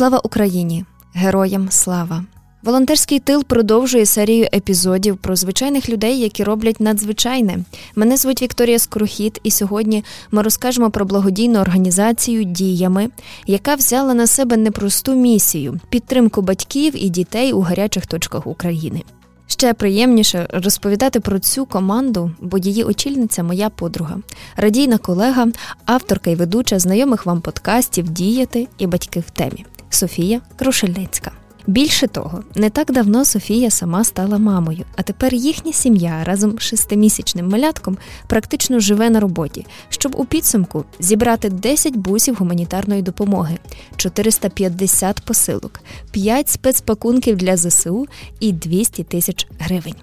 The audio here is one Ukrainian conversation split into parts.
Слава Україні! Героям слава! Волонтерський тил продовжує серію епізодів про звичайних людей, які роблять надзвичайне. Мене звуть Вікторія Скорохід, і сьогодні ми розкажемо про благодійну організацію Діями, яка взяла на себе непросту місію підтримку батьків і дітей у гарячих точках України. Ще приємніше розповідати про цю команду, бо її очільниця моя подруга, радійна колега, авторка і ведуча знайомих вам подкастів Діяти і батьки в темі Софія Крушельницька. Більше того, не так давно Софія сама стала мамою, а тепер їхня сім'я разом з шестимісячним малятком практично живе на роботі, щоб у підсумку зібрати 10 бусів гуманітарної допомоги, 450 посилок, 5 спецпакунків для ЗСУ і 200 тисяч гривень.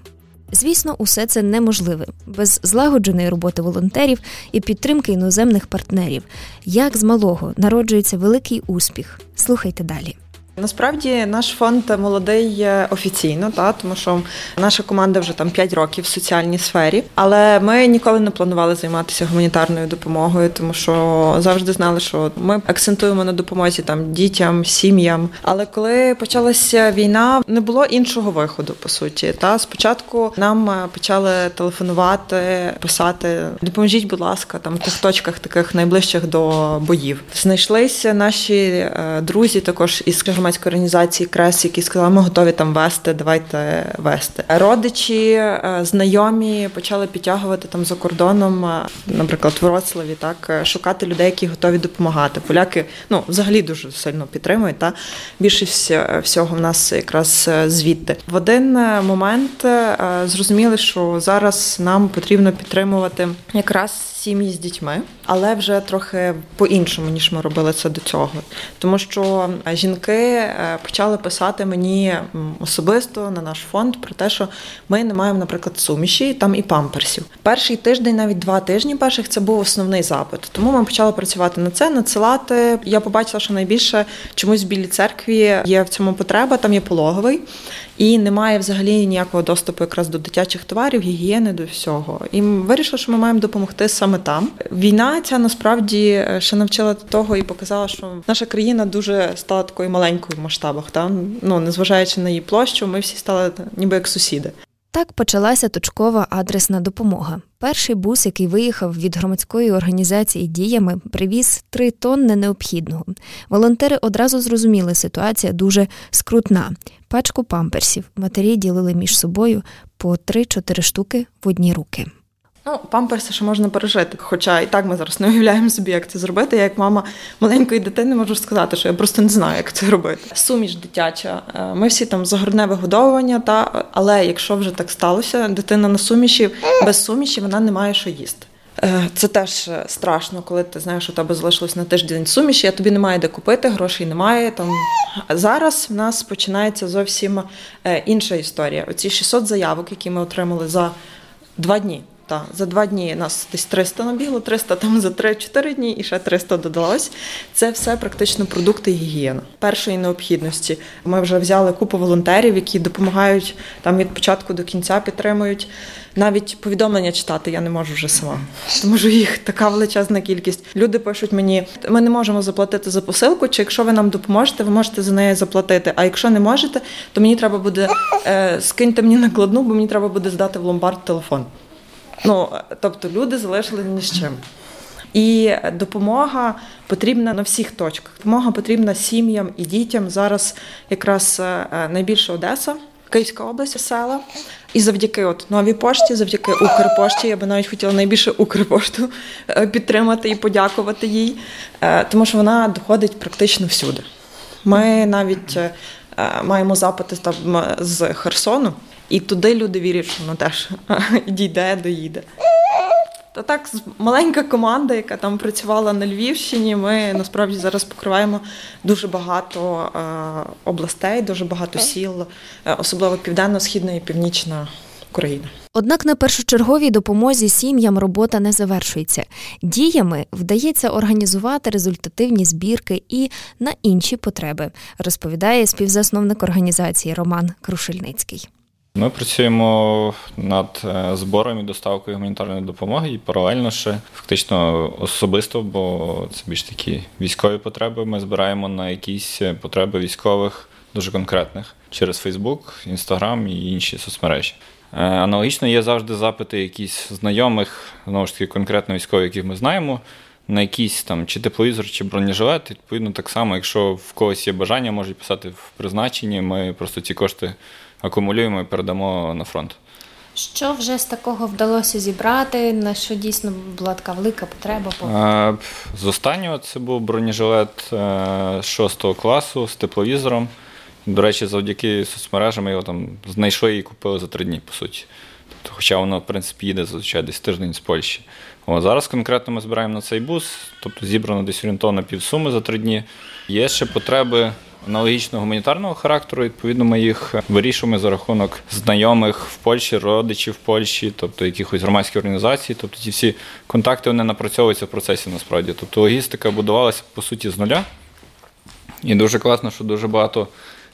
Звісно, усе це неможливе без злагодженої роботи волонтерів і підтримки іноземних партнерів. Як з малого народжується великий успіх? Слухайте далі. Насправді наш фонд молодий офіційно, та тому що наша команда вже там 5 років в соціальній сфері, але ми ніколи не планували займатися гуманітарною допомогою, тому що завжди знали, що ми акцентуємо на допомозі там дітям, сім'ям. Але коли почалася війна, не було іншого виходу по суті. Та спочатку нам почали телефонувати, писати Допоможіть, будь ласка, там в точках таких найближчих до боїв. Знайшлися наші е, друзі, також із скажімо, громадської організації Крес, які сказали, ми готові там вести, давайте вести. Родичі, е, знайомі почали підтягувати там за кордоном, е, наприклад, в Вроцлаві, так е, шукати людей, які готові допомагати. Поляки ну взагалі дуже сильно підтримують. Та більшість всього в нас якраз звідти. В один момент зрозуміли, що зараз нам потрібно підтримувати якраз сім'ї з дітьми, але вже трохи по-іншому, ніж ми робили це до цього. Тому що жінки е, почали писати мені особисто на наш фонд про те, що ми не маємо, наприклад, суміші там і памперсів. Перший тиждень, навіть два тижні перших, це був основний запит. Тому ми почали працювати на це, надсилати. Я побачила, що найбільше чомусь в білій церкві є в цьому потреба, там є пологовий і немає взагалі ніякого доступу якраз до дитячих товарів, гігієни, до всього. І вирішили, що ми маємо допомогти саме там. Війна ця насправді е, ще навчила того і показала, що наша країна дуже стала такою маленькою в масштабах. Та? Ну незважаючи на її площу, ми всі стали ніби як сусіди. Так почалася точкова адресна допомога. Перший бус, який виїхав від громадської організації діями, привіз три тонни необхідного. Волонтери одразу зрозуміли, ситуація дуже скрутна. Пачку памперсів матері ділили між собою по 3-4 штуки в одні руки. Ну, памперси ще можна пережити. Хоча і так ми зараз не уявляємо собі, як це зробити. Я як мама маленької дитини можу сказати, що я просто не знаю, як це робити. Суміш дитяча. Е, ми всі там за грудне вигодовування, та але якщо вже так сталося, дитина на суміші без суміші вона не має що їсти. Е, це теж страшно, коли ти знаєш, що тебе залишилось на тиждень суміші, а тобі немає де купити, грошей немає. Там зараз в нас починається зовсім е, інша історія. Оці 600 заявок, які ми отримали за два дні. Та, за два дні нас десь 300 набігло, 300 там за 3-4 дні і ще 300 додалось. Це все практично продукти гігієни першої необхідності. Ми вже взяли купу волонтерів, які допомагають там від початку до кінця, підтримують. Навіть повідомлення читати я не можу вже сама, тому що їх така величезна кількість. Люди пишуть мені, ми не можемо заплатити за посилку, чи якщо ви нам допоможете, ви можете за неї заплатити. А якщо не можете, то мені треба буде е, скиньте мені накладну, бо мені треба буде здати в ломбард телефон. Ну тобто люди залишили ні з чим. І допомога потрібна на всіх точках. Допомога потрібна сім'ям і дітям. Зараз якраз е, найбільше Одеса, Київська область, села. І завдяки от новій пошті, завдяки Укрпошті, я би навіть хотіла найбільше Укрпошту е, підтримати і подякувати їй, е, тому що вона доходить практично всюди. Ми навіть маємо запити там з Херсону. І туди люди вірять, що воно теж дійде, доїде. Та так, маленька команда, яка там працювала на Львівщині, ми насправді зараз покриваємо дуже багато е, областей, дуже багато сіл, е, особливо південно-східна і північна Україна. Однак на першочерговій допомозі сім'ям робота не завершується. Діями вдається організувати результативні збірки і на інші потреби, розповідає співзасновник організації Роман Крушельницький. Ми працюємо над е, збором і доставкою гуманітарної допомоги і паралельно ще фактично особисто, бо це більш такі військові потреби. Ми збираємо на якісь потреби військових дуже конкретних через Фейсбук, Інстаграм і інші соцмережі. Е, аналогічно є завжди запити якісь знайомих, знову ж таки, конкретно військових, яких ми знаємо, на якийсь там чи тепловізор, чи бронежилет. Відповідно, так само, якщо в когось є бажання, можуть писати в призначенні. Ми просто ці кошти акумулюємо і передамо на фронт. Що вже з такого вдалося зібрати? На що дійсно була така велика потреба? З останнього це був бронежилет 6 е, класу з тепловізором. До речі, завдяки соцмережам його там знайшли і купили за три дні, по суті. Тобто, Хоча воно, в принципі, їде зазвичай десь тиждень з Польщі. О, зараз конкретно ми збираємо на цей бус, тобто зібрано десь орієнтовно півсуми за три дні. Є ще потреби аналогічного гуманітарного характеру. Відповідно, ми їх вирішуємо за рахунок знайомих в Польщі, родичів в Польщі, тобто якихось громадських організацій. Тобто ці всі контакти вони напрацьовуються в процесі насправді. Тобто логістика будувалася по суті з нуля. І дуже класно, що дуже багато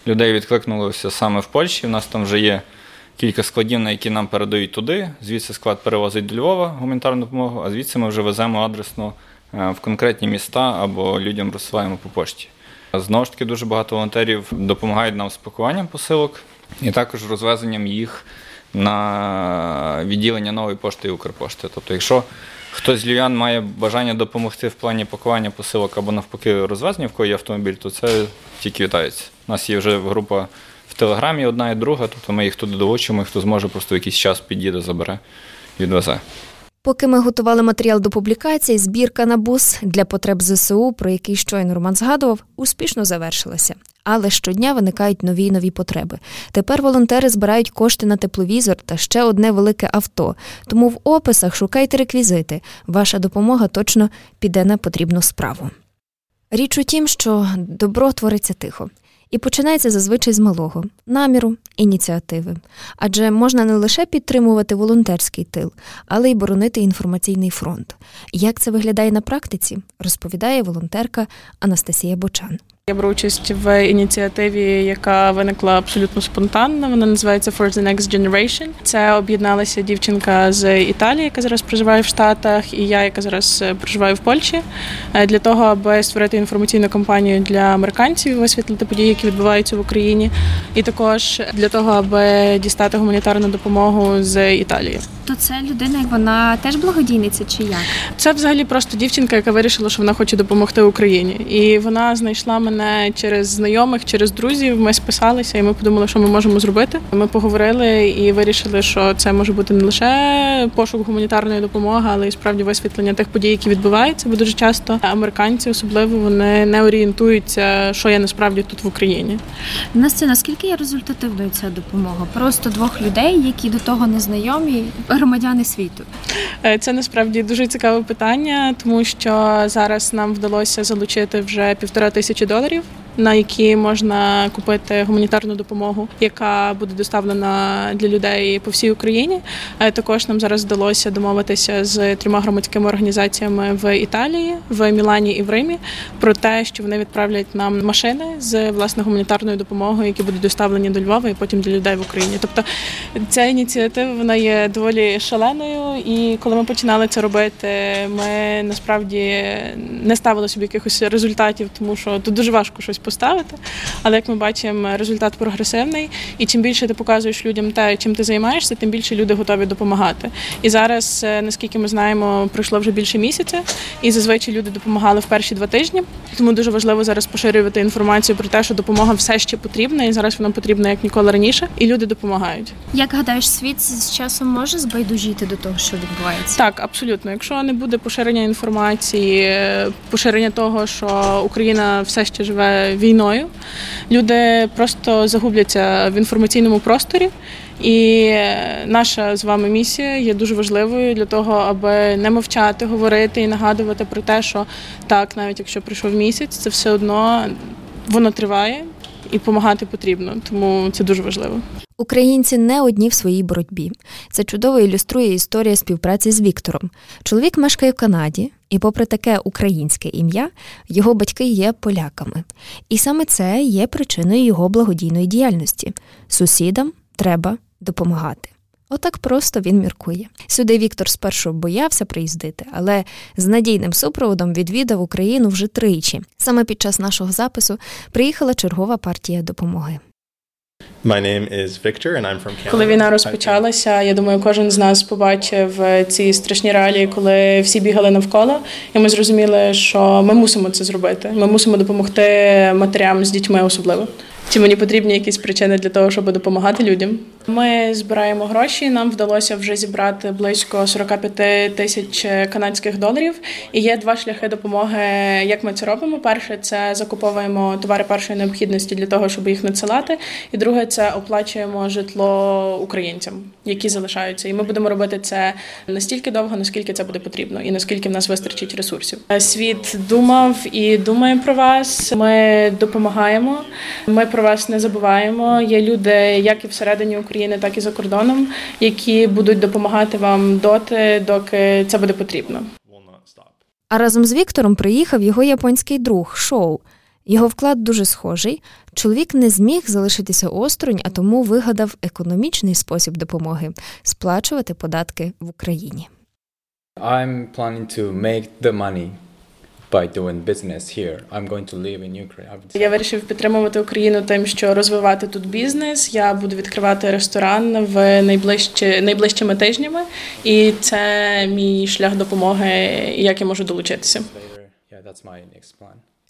людей відкликнулося саме в Польщі. У нас там вже є кілька складів, на які нам передають туди. Звідси склад перевозить до Львова гуманітарну допомогу, а звідси ми вже веземо адресно е, в конкретні міста або людям розсилаємо по пошті. Знову ж таки, дуже багато волонтерів допомагають нам з пакуванням посилок і також розвезенням їх на відділення нової пошти і Укрпошти. Тобто, якщо хтось з львів'ян має бажання допомогти в плані пакування посилок або навпаки розвезення, в є автомобіль, то це тільки вітається. У нас є вже група в Телеграмі одна і друга, тобто ми їх туди долучимо, і хто зможе просто в якийсь час під'їде, забере, відвезе. Поки ми готували матеріал до публікації, збірка на бус для потреб ЗСУ, про який щойно Роман згадував, успішно завершилася. Але щодня виникають нові й нові потреби. Тепер волонтери збирають кошти на тепловізор та ще одне велике авто. Тому в описах шукайте реквізити. Ваша допомога точно піде на потрібну справу. Річ у тім, що добро твориться тихо. І починається зазвичай з малого наміру, ініціативи. Адже можна не лише підтримувати волонтерський тил, але й боронити інформаційний фронт. Як це виглядає на практиці, розповідає волонтерка Анастасія Бочан. Я беру участь в ініціативі, яка виникла абсолютно спонтанно. Вона називається For the Next Generation. Це об'єдналася дівчинка з Італії, яка зараз проживає в Штатах, і я, яка зараз е, проживаю в Польщі, е, для того, аби створити інформаційну кампанію для американців, висвітлити події, які відбуваються в Україні, і також для того, аби дістати гуманітарну допомогу з Італії. То це людина, як вона теж благодійниця, чи як? Це взагалі просто дівчинка, яка вирішила, що вона хоче допомогти Україні, і вона знайшла мене мене через знайомих, через друзів. Ми списалися, і ми подумали, що ми можемо зробити. Ми поговорили і вирішили, що це може бути не лише пошук гуманітарної допомоги, але й справді висвітлення тих подій, які відбуваються. Бо дуже часто американці, особливо, вони не орієнтуються, що є насправді тут в Україні. Настя, наскільки є результативною ця допомога? Просто двох людей, які до того не знайомі, громадяни світу. Е, це насправді дуже цікаве питання, тому що зараз нам вдалося залучити вже півтора тисячі доларів доларів, на які можна купити гуманітарну допомогу, яка буде доставлена для людей по всій Україні. Е, також нам зараз вдалося домовитися з трьома громадськими організаціями в Італії, в Мілані і в Римі про те, що вони відправлять нам машини з власне гуманітарною допомогою, які будуть доставлені до Львова і потім для людей в Україні. Тобто ця ініціатива вона є доволі шаленою. І коли ми починали це робити, ми насправді не ставили собі якихось результатів, тому що тут дуже важко щось поставити. Але як ми бачимо, результат прогресивний, і чим більше ти показуєш людям те, чим ти займаєшся, тим більше люди готові допомагати. І зараз, е, наскільки ми знаємо, пройшло вже більше місяця, і зазвичай люди допомагали в перші два тижні. Тому дуже важливо зараз поширювати інформацію про те, що допомога все ще потрібна, і зараз вона потрібна як ніколи раніше, і люди допомагають. Як гадаєш, світ з часом може збайдужити до того, що відбувається? Так, абсолютно. Якщо не буде поширення інформації, е, поширення того, що Україна все ще живе війною, люди просто загубляться в інформаційному просторі. І наша з вами місія є дуже важливою для того, аби не мовчати, говорити і нагадувати про те, що так, навіть якщо пройшов місяць, це все одно воно триває і допомагати потрібно. Тому це дуже важливо. Українці не одні в своїй боротьбі. Це чудово ілюструє історія співпраці з Віктором. Чоловік мешкає в Канаді, і, попри таке українське ім'я, його батьки є поляками. І саме це є причиною його благодійної діяльності. Сусідам треба допомагати. Отак просто він міркує. Сюди Віктор спершу боявся приїздити, але з надійним супроводом відвідав Україну вже тричі. Саме під час нашого запису приїхала чергова партія допомоги. My name is Victor and I'm from Canada. Коли війна розпочалася, я думаю, кожен з нас побачив е, ці страшні реалії, коли всі бігали навколо, і ми зрозуміли, що ми мусимо це зробити. Ми мусимо допомогти матерям з дітьми, особливо. Чи мені потрібні якісь причини для того, щоб допомагати людям? Ми збираємо гроші. Нам вдалося вже зібрати близько 45 тисяч канадських доларів. І є два шляхи допомоги. Як ми це робимо? Перше це закуповуємо товари першої необхідності для того, щоб їх надсилати. І друге це оплачуємо житло українцям, які залишаються. І ми будемо робити це настільки довго, наскільки це буде потрібно, і наскільки в нас вистачить ресурсів. Світ думав і думає про вас. Ми допомагаємо. Ми про вас не забуваємо. Є люди, як і всередині України, так і за кордоном, які будуть допомагати вам доти, доки це буде потрібно. А разом з Віктором приїхав його японський друг Шоу. Його вклад дуже схожий. Чоловік не зміг залишитися осторонь, а тому вигадав економічний спосіб допомоги сплачувати податки в Україні. I'm planning to make the money by doing business here. I'm going to live in Ukraine. Я вирішив підтримувати Україну тим, що розвивати тут бізнес. Я буду відкривати ресторан в найближчі найближчими тижнями, і це мій шлях допомоги, як я можу долучитися.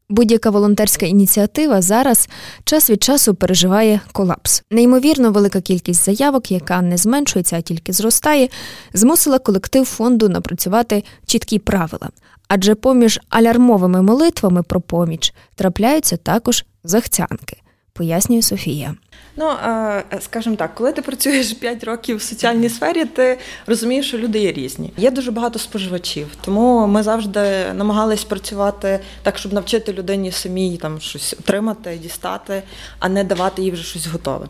Будь-яка волонтерська ініціатива зараз час від часу переживає колапс. Неймовірно велика кількість заявок, яка не зменшується, а тільки зростає, змусила колектив фонду напрацювати чіткі правила. Адже поміж алярмовими молитвами про поміч трапляються також захцянки, пояснює Софія. Ну, е, скажімо так, коли ти працюєш 5 років в соціальній сфері, ти розумієш, що люди є різні. Є дуже багато споживачів, тому ми завжди намагались працювати так, щоб навчити людині самій там щось отримати, дістати, а не давати їй вже щось готове.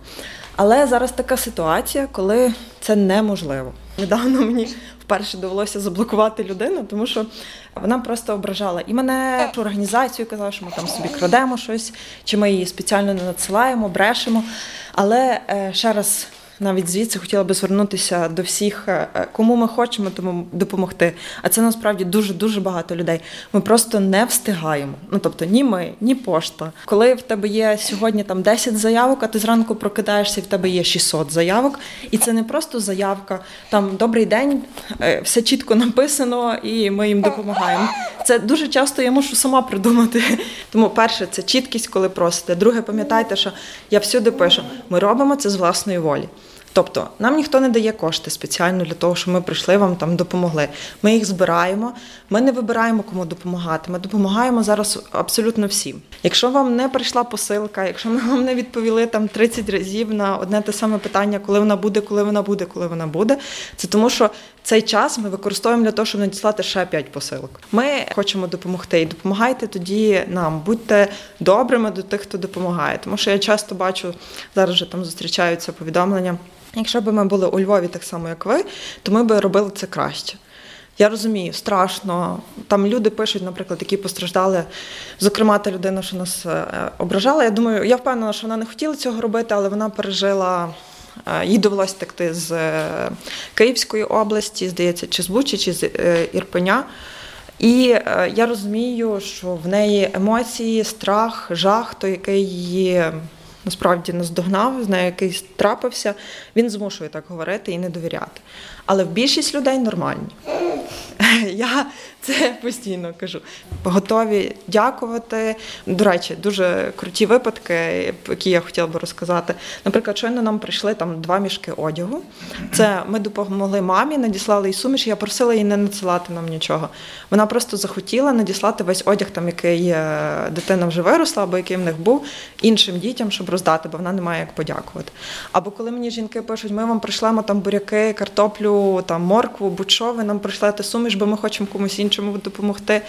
Але зараз така ситуація, коли це неможливо. Недавно мені вперше довелося заблокувати людину, тому що вона просто ображала і мене, і організацію казала, що ми там собі крадемо щось, чи ми її спеціально не надсилаємо, брешемо. Але е, ще раз. Навіть звідси хотіла би звернутися до всіх, е, е, кому ми хочемо тому допомогти. А це насправді дуже дуже багато людей. Ми просто не встигаємо. Ну тобто, ні ми, ні пошта. Коли в тебе є сьогодні там 10 заявок, а ти зранку прокидаєшся, і в тебе є 600 заявок, і це не просто заявка. Там добрий день, все чітко написано, і ми їм допомагаємо. Це дуже часто я мушу сама придумати. Тому перше, це чіткість, коли просите. Друге, пам'ятайте, що я всюди пишу: ми робимо це з власної волі. Тобто нам ніхто не дає кошти спеціально для того, щоб ми прийшли вам там допомогли. Ми їх збираємо. Ми не вибираємо кому допомагати. Ми допомагаємо зараз абсолютно всім. Якщо вам не прийшла посилка, якщо ми вам не відповіли там 30 разів на одне те саме питання, коли вона буде, коли вона буде, коли вона буде, це тому, що цей час ми використовуємо для того, щоб надіслати ще 5 посилок. Ми хочемо допомогти і допомагайте тоді нам. Будьте добрими до тих, хто допомагає. Тому що я часто бачу зараз вже там зустрічаються повідомлення. Якщо б ми були у Львові так само, як ви, то ми б робили це краще. Я розумію, страшно. Там люди пишуть, наприклад, які постраждали. Зокрема, та людина, що нас е, ображала. Я думаю, я впевнена, що вона не хотіла цього робити, але вона пережила. Їй довелося текти з е, Київської області, здається, чи з Бучі, чи з е, Ірпеня. І е, я розумію, що в неї емоції, страх, жах, той, який її насправді наздогнав, з нею якийсь трапився, він змушує так говорити і не довіряти. Але в більшість людей нормальні. Я це постійно кажу. Готові дякувати. До речі, дуже круті випадки, які я хотіла би розказати. Наприклад, щойно нам прийшли там два мішки одягу. Це ми допомогли мамі, надіслали їй суміш. Я просила її не надсилати нам нічого. Вона просто захотіла надіслати весь одяг, там який е, дитина вже виросла, або який в них був, іншим дітям, щоб роздати, бо вона не має як подякувати. Або коли мені жінки пишуть, ми вам прийшлемо там буряки, картоплю, там моркву, будь-що, ви нам прийшлете суміш. бо ми хочемо комусь іншому допомогти.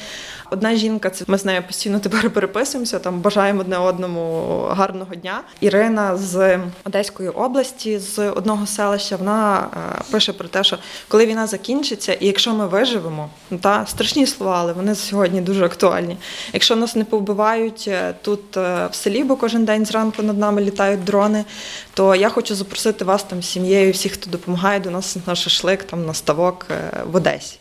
Одна жінка, це ми з нею постійно тепер переписуємося, там бажаємо одне одному гарного дня. Ірина з Одеської області, з одного селища, вона е, пише про те, що коли війна закінчиться, і якщо ми виживемо, ну та страшні слова, але вони сьогодні дуже актуальні. Якщо нас не повбивають е, тут е, в селі, бо кожен день зранку над нами літають дрони, то я хочу запросити вас там сім'єю, всіх, хто допомагає до нас на шашлик, там на ставок в Одесі.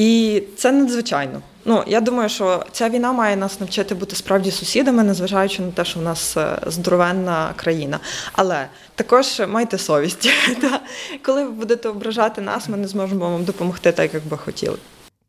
І це надзвичайно. Ну, я думаю, що ця війна має нас навчити бути справді сусідами, незважаючи на те, що в нас е, здоровенна країна. Але також майте совість. Коли ви будете ображати нас, ми не зможемо вам допомогти так, як би хотіли.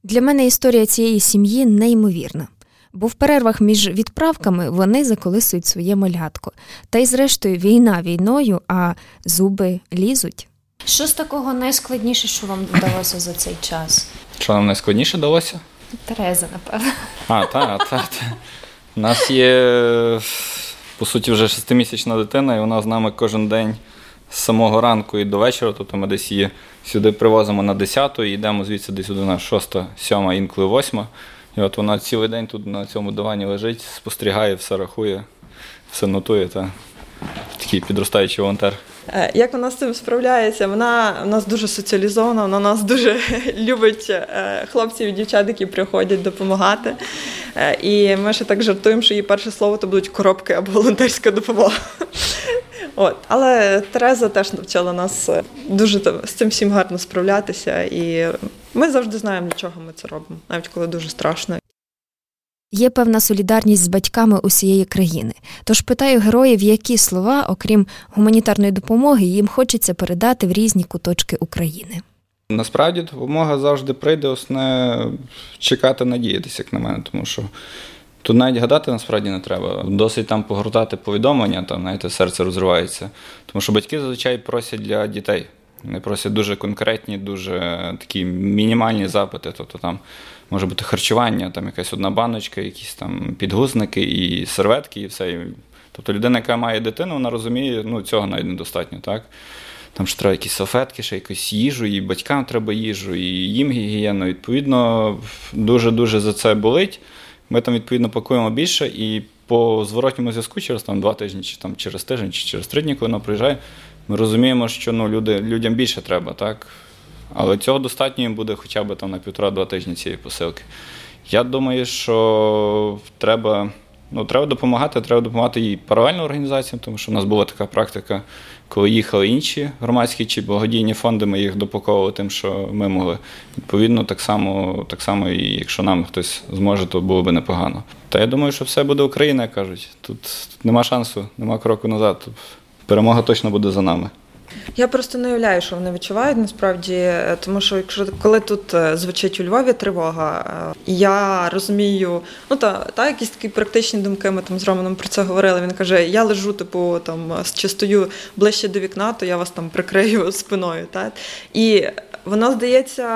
Для мене історія цієї сім'ї неймовірна. Бо в перервах між відправками вони заколисують своє малятко. Та й, зрештою, війна війною, а зуби лізуть. Що з такого найскладніше, що вам вдалося за цей час? Що нам найскладніше далося? Тереза, напевно. А, так, так. У нас є, по суті, вже шестимісячна дитина, і вона з нами кожен день з самого ранку і до вечора. Тобто ми десь її сюди привозимо на 10 і йдемо звідси десь на 6, 7, інколи 8. І от вона цілий день тут на цьому дивані лежить, спостерігає, все рахує, все нотує. Та такий підростаючий волонтер. Е, як вона з цим справляється? Вона у нас дуже соціалізована, вона нас дуже любить е, хлопців і дівчат, які приходять допомагати. Е, і ми ще так жартуємо, що її перше слово то будуть коробки або волонтерська допомога. От. Але Тереза теж навчила нас дуже з цим всім гарно справлятися, і ми завжди знаємо, для чого ми це робимо, навіть коли дуже страшно. Є певна солідарність з батьками усієї країни. Тож питаю героїв, які слова, окрім гуманітарної допомоги, їм хочеться передати в різні куточки України. Насправді допомога завжди прийде, основне чекати, надіятися, як на мене, тому що тут навіть гадати насправді не треба. Досить там погортати повідомлення, там знаєте, серце розривається. Тому що батьки зазвичай просять для дітей. Вони просять дуже конкретні, дуже такі мінімальні запити. Тобто там може бути харчування, там якась одна баночка, якісь там підгузники і серветки, і все. Тобто людина, яка має дитину, вона розуміє, ну цього навіть недостатньо, так? Там ж треба якісь салфетки, ще якусь їжу, і батькам треба їжу, і їм гігієну. Відповідно, дуже-дуже за це болить. Ми там, відповідно, пакуємо більше, і по зворотньому зв'язку через там два тижні, чи там через тиждень, чи через три дні, коли вона приїжджає, ми розуміємо, що ну, люди, людям більше треба, так? Але цього достатньо їм буде хоча б там на півтора-два тижні цієї посилки. Я думаю, що треба ну, треба допомагати, треба допомагати і паралельно організаціям, тому що в нас була така практика, коли їхали інші громадські чи благодійні фонди, ми їх допаковували тим, що ми могли. Відповідно, так само, так само, і якщо нам хтось зможе, то було б непогано. Та я думаю, що все буде Україна, кажуть. Тут, тут нема шансу, нема кроку назад. Перемога точно буде за нами. Я просто не уявляю, що вони відчувають насправді, е, тому що якщо коли тут е, звучить у Львові тривога, е, я розумію, ну та та якісь такі практичні думки. Ми там з Романом про це говорили. Він каже: Я лежу, типу, там чи стою ближче до вікна, то я вас там прикрию спиною. Та? І воно здається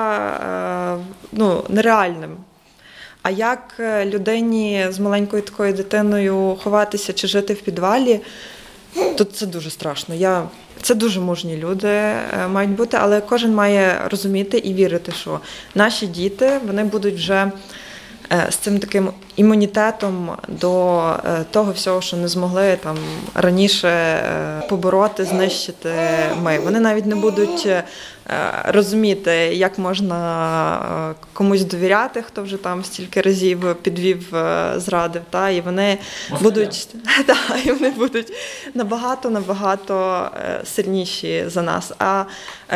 ну, нереальним. А як людині з маленькою такою дитиною ховатися чи жити в підвалі? то це дуже страшно. Я це дуже мужні люди е, мають бути, але кожен має розуміти і вірити, що наші діти вони будуть вже е, з цим таким імунітетом до е, того всього, що не змогли там раніше побороти, знищити ми. Вони навіть не будуть розуміти, як можна е, комусь довіряти, хто вже там стільки разів підвів е, зрадив. Та і вони будуть та, і вони будуть набагато набагато сильніші за нас. А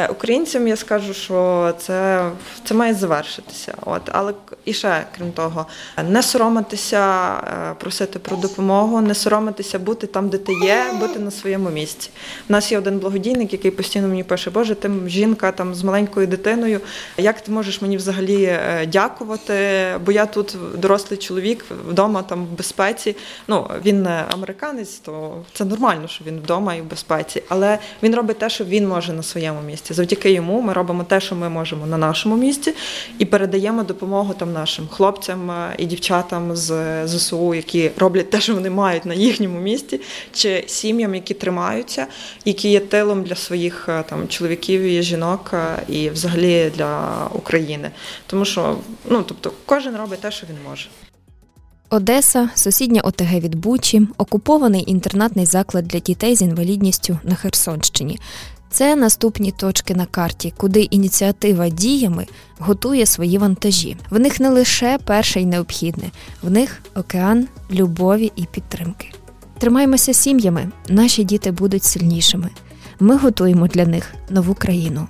українцям я скажу, що це це має завершитися. От але і ще крім того, не соромитися, просити про допомогу, не соромитися бути там, де ти є, бути на своєму місці. У нас є один благодійник, який постійно мені пише, Боже, ти жінка жінка там з маленькою дитиною. Як ти можеш мені взагалі е, дякувати? Бо я тут дорослий чоловік вдома там в безпеці. Ну він не американець, то це нормально, що він вдома і в безпеці. Але він робить те, що він може на своєму місці. Завдяки йому ми робимо те, що ми можемо на нашому місці, і передаємо допомогу там нашим хлопцям е, і дівчатам з ЗСУ, які роблять те, що вони мають на їхньому місці, чи сім'ям, які тримаються, які є тилом для своїх е, там чоловіків і жінок жінок е, і взагалі для України. Тому що ну тобто кожен робить те, що він може. Одеса, сусідня ОТГ від Бучі, окупований інтернатний заклад для дітей з інвалідністю на Херсонщині. Це наступні точки на карті, куди ініціатива діями готує свої вантажі. В них не лише перше й необхідне, в них океан любові і підтримки. Тримаємося сім'ями, наші діти будуть сильнішими. Ми готуємо для них нову країну.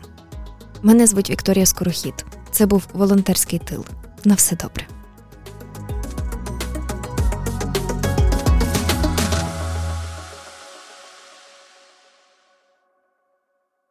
Мене звуть Вікторія Скорохід. Це був волонтерський тил. На все добре.